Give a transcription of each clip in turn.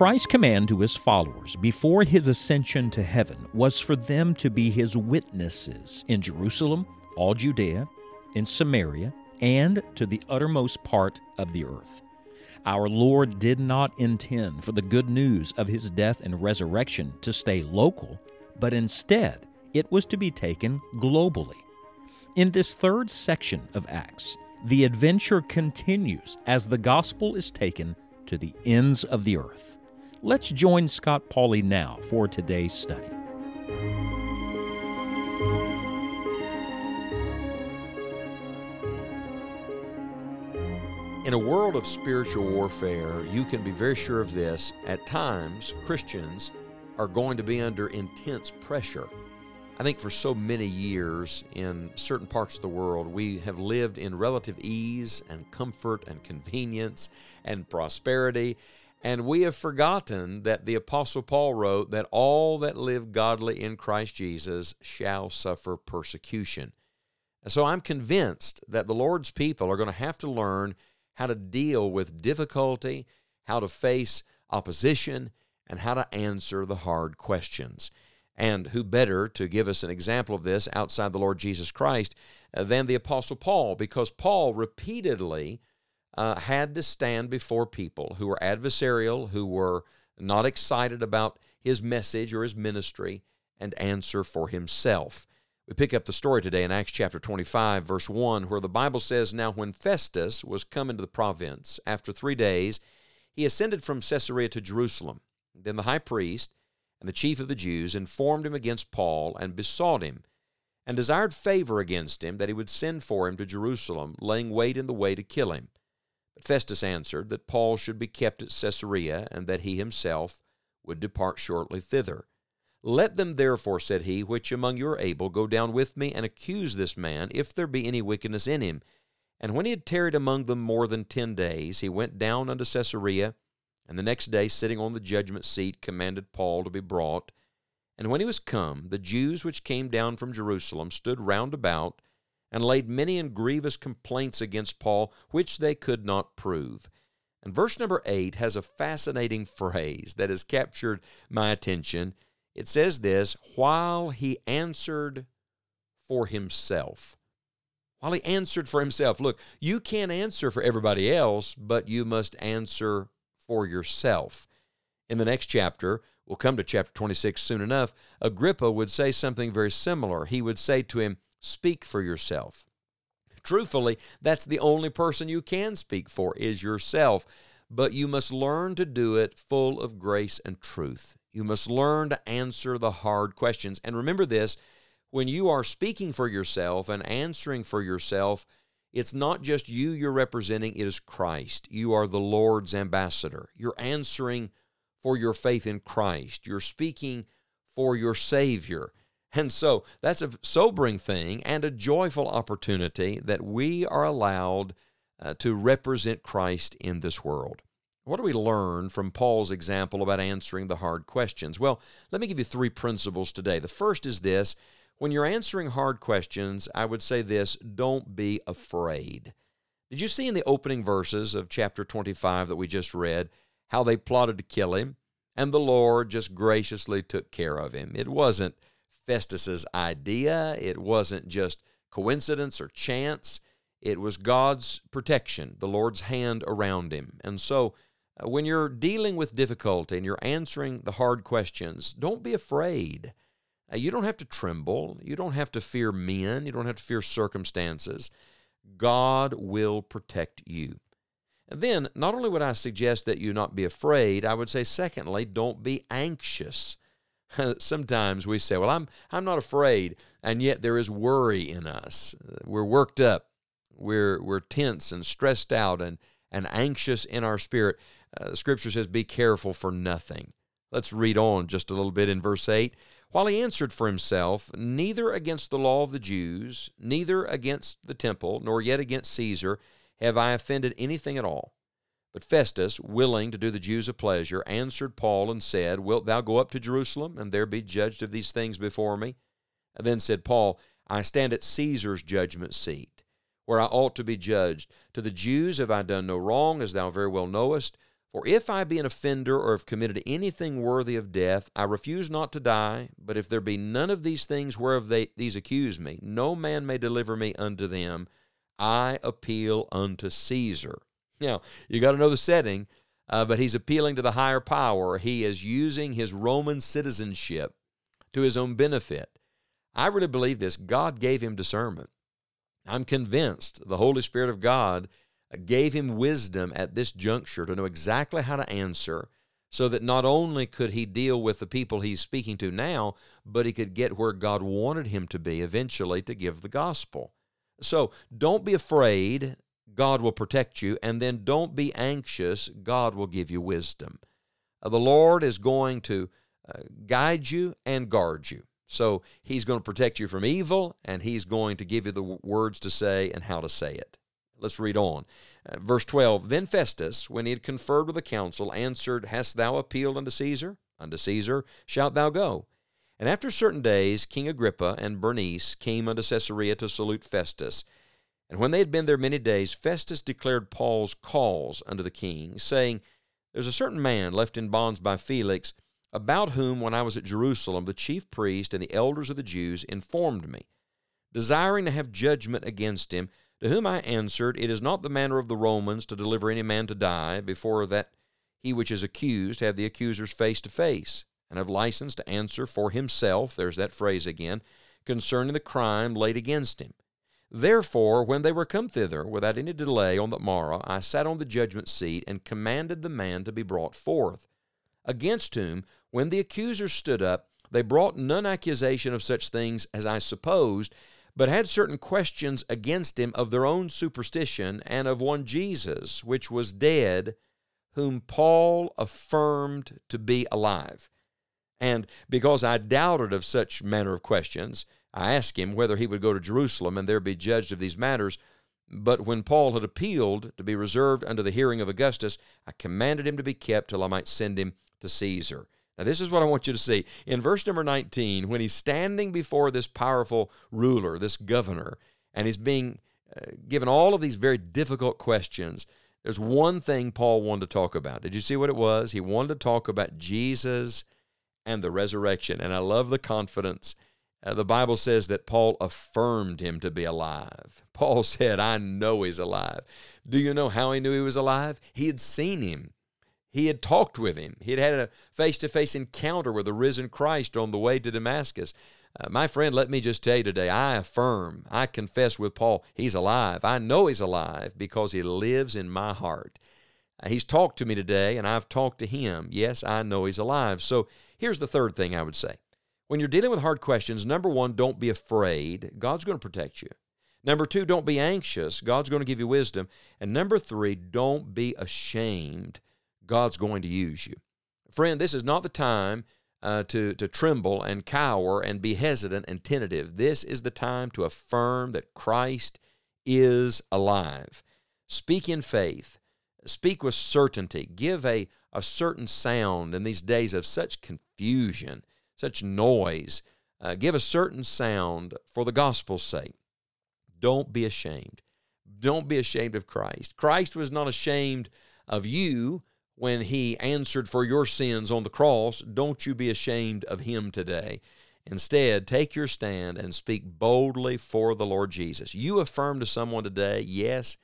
Christ's command to his followers before his ascension to heaven was for them to be his witnesses in Jerusalem, all Judea, in Samaria, and to the uttermost part of the earth. Our Lord did not intend for the good news of his death and resurrection to stay local, but instead it was to be taken globally. In this third section of Acts, the adventure continues as the gospel is taken to the ends of the earth. Let's join Scott Pauley now for today's study. In a world of spiritual warfare, you can be very sure of this. At times, Christians are going to be under intense pressure. I think for so many years in certain parts of the world, we have lived in relative ease and comfort and convenience and prosperity. And we have forgotten that the Apostle Paul wrote that all that live godly in Christ Jesus shall suffer persecution. And so I'm convinced that the Lord's people are going to have to learn how to deal with difficulty, how to face opposition, and how to answer the hard questions. And who better to give us an example of this outside the Lord Jesus Christ than the Apostle Paul? Because Paul repeatedly uh, had to stand before people who were adversarial, who were not excited about his message or his ministry, and answer for himself. We pick up the story today in Acts chapter 25, verse 1, where the Bible says, Now when Festus was come into the province, after three days, he ascended from Caesarea to Jerusalem. Then the high priest, and the chief of the Jews informed him against Paul and besought him, and desired favor against him that he would send for him to Jerusalem, laying wait in the way to kill him. Festus answered that Paul should be kept at Caesarea, and that he himself would depart shortly thither. Let them therefore, said he, which among you are able, go down with me and accuse this man, if there be any wickedness in him. And when he had tarried among them more than ten days, he went down unto Caesarea and the next day, sitting on the judgment seat, commanded Paul to be brought. And when he was come, the Jews which came down from Jerusalem stood round about, and laid many and grievous complaints against Paul, which they could not prove. And verse number 8 has a fascinating phrase that has captured my attention. It says this while he answered for himself. While he answered for himself. Look, you can't answer for everybody else, but you must answer for yourself. In the next chapter, we'll come to chapter 26 soon enough, Agrippa would say something very similar. He would say to him, Speak for yourself. Truthfully, that's the only person you can speak for is yourself, but you must learn to do it full of grace and truth. You must learn to answer the hard questions. And remember this when you are speaking for yourself and answering for yourself, it's not just you you're representing, it is Christ. You are the Lord's ambassador. You're answering for your faith in Christ. You're speaking for your Savior. And so that's a sobering thing and a joyful opportunity that we are allowed uh, to represent Christ in this world. What do we learn from Paul's example about answering the hard questions? Well, let me give you three principles today. The first is this when you're answering hard questions, I would say this don't be afraid. Did you see in the opening verses of chapter 25 that we just read how they plotted to kill him? And the Lord just graciously took care of him. It wasn't Festus's idea, it wasn't just coincidence or chance. It was God's protection, the Lord's hand around him. And so, uh, when you're dealing with difficulty and you're answering the hard questions, don't be afraid. You don't have to tremble. You don't have to fear men. You don't have to fear circumstances. God will protect you. And then, not only would I suggest that you not be afraid, I would say, secondly, don't be anxious. Sometimes we say, Well, I'm, I'm not afraid, and yet there is worry in us. We're worked up, we're, we're tense and stressed out and, and anxious in our spirit. Uh, scripture says, Be careful for nothing. Let's read on just a little bit in verse 8. While he answered for himself, Neither against the law of the Jews, neither against the temple, nor yet against Caesar have I offended anything at all. But Festus, willing to do the Jews a pleasure, answered Paul and said, Wilt thou go up to Jerusalem, and there be judged of these things before me? And then said Paul, I stand at Caesar's judgment seat, where I ought to be judged. To the Jews have I done no wrong, as thou very well knowest. For if I be an offender or have committed anything worthy of death, I refuse not to die. But if there be none of these things whereof they, these accuse me, no man may deliver me unto them. I appeal unto Caesar. Now, you got to know the setting, uh, but he's appealing to the higher power. He is using his Roman citizenship to his own benefit. I really believe this. God gave him discernment. I'm convinced the Holy Spirit of God gave him wisdom at this juncture to know exactly how to answer so that not only could he deal with the people he's speaking to now, but he could get where God wanted him to be eventually to give the gospel. So don't be afraid. God will protect you. And then don't be anxious. God will give you wisdom. Uh, the Lord is going to uh, guide you and guard you. So he's going to protect you from evil and he's going to give you the words to say and how to say it. Let's read on. Uh, verse 12 Then Festus, when he had conferred with the council, answered, Hast thou appealed unto Caesar? Unto Caesar shalt thou go. And after certain days, King Agrippa and Bernice came unto Caesarea to salute Festus. And when they had been there many days, Festus declared Paul's cause unto the king, saying, There's a certain man left in bonds by Felix, about whom, when I was at Jerusalem, the chief priest and the elders of the Jews informed me, desiring to have judgment against him to whom I answered, It is not the manner of the Romans to deliver any man to die, before that he which is accused have the accusers face to face, and have license to answer for himself, there's that phrase again, concerning the crime laid against him. Therefore, when they were come thither, without any delay on the morrow, I sat on the judgment seat, and commanded the man to be brought forth. Against whom, when the accusers stood up, they brought none accusation of such things as I supposed, but had certain questions against him of their own superstition and of one Jesus, which was dead, whom Paul affirmed to be alive. And because I doubted of such manner of questions, I asked him whether he would go to Jerusalem and there be judged of these matters. But when Paul had appealed to be reserved unto the hearing of Augustus, I commanded him to be kept till I might send him to Caesar. Now, this is what I want you to see. In verse number 19, when he's standing before this powerful ruler, this governor, and he's being uh, given all of these very difficult questions, there's one thing Paul wanted to talk about. Did you see what it was? He wanted to talk about Jesus and the resurrection. And I love the confidence. Uh, the Bible says that Paul affirmed him to be alive. Paul said, I know he's alive. Do you know how he knew he was alive? He had seen him. He had talked with him. He had had a face to face encounter with the risen Christ on the way to Damascus. Uh, my friend, let me just tell you today I affirm, I confess with Paul, he's alive. I know he's alive because he lives in my heart. Uh, he's talked to me today, and I've talked to him. Yes, I know he's alive. So here's the third thing I would say. When you're dealing with hard questions, number one, don't be afraid. God's going to protect you. Number two, don't be anxious. God's going to give you wisdom. And number three, don't be ashamed God's going to use you. Friend, this is not the time uh, to, to tremble and cower and be hesitant and tentative. This is the time to affirm that Christ is alive. Speak in faith. Speak with certainty. Give a, a certain sound in these days of such confusion, such noise. Uh, give a certain sound for the gospel's sake. Don't be ashamed. Don't be ashamed of Christ. Christ was not ashamed of you when he answered for your sins on the cross, don't you be ashamed of him today. Instead, take your stand and speak boldly for the Lord Jesus. You affirm to someone today, yes,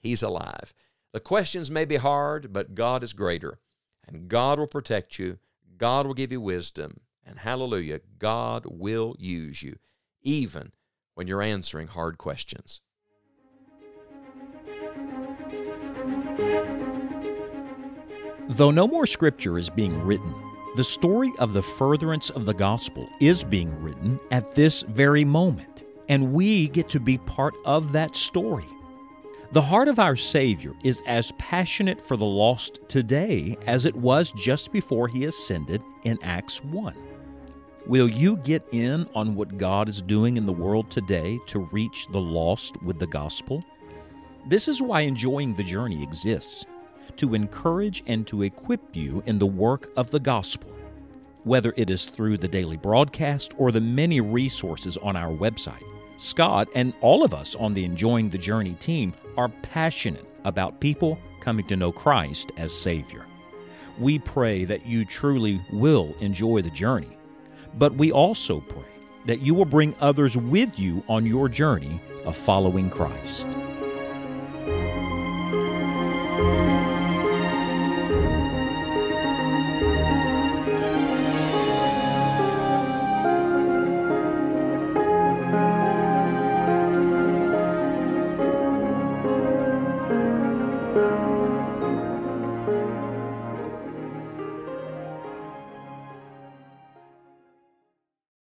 he's alive. The questions may be hard, but God is greater, and God will protect you. God will give you wisdom, and hallelujah, God will use you, even when you're answering hard questions. Though no more scripture is being written, the story of the furtherance of the gospel is being written at this very moment, and we get to be part of that story. The heart of our Savior is as passionate for the lost today as it was just before he ascended in Acts 1. Will you get in on what God is doing in the world today to reach the lost with the gospel? This is why enjoying the journey exists to encourage and to equip you in the work of the gospel, whether it is through the daily broadcast or the many resources on our website. Scott and all of us on the Enjoying the Journey team are passionate about people coming to know Christ as Savior. We pray that you truly will enjoy the journey, but we also pray that you will bring others with you on your journey of following Christ.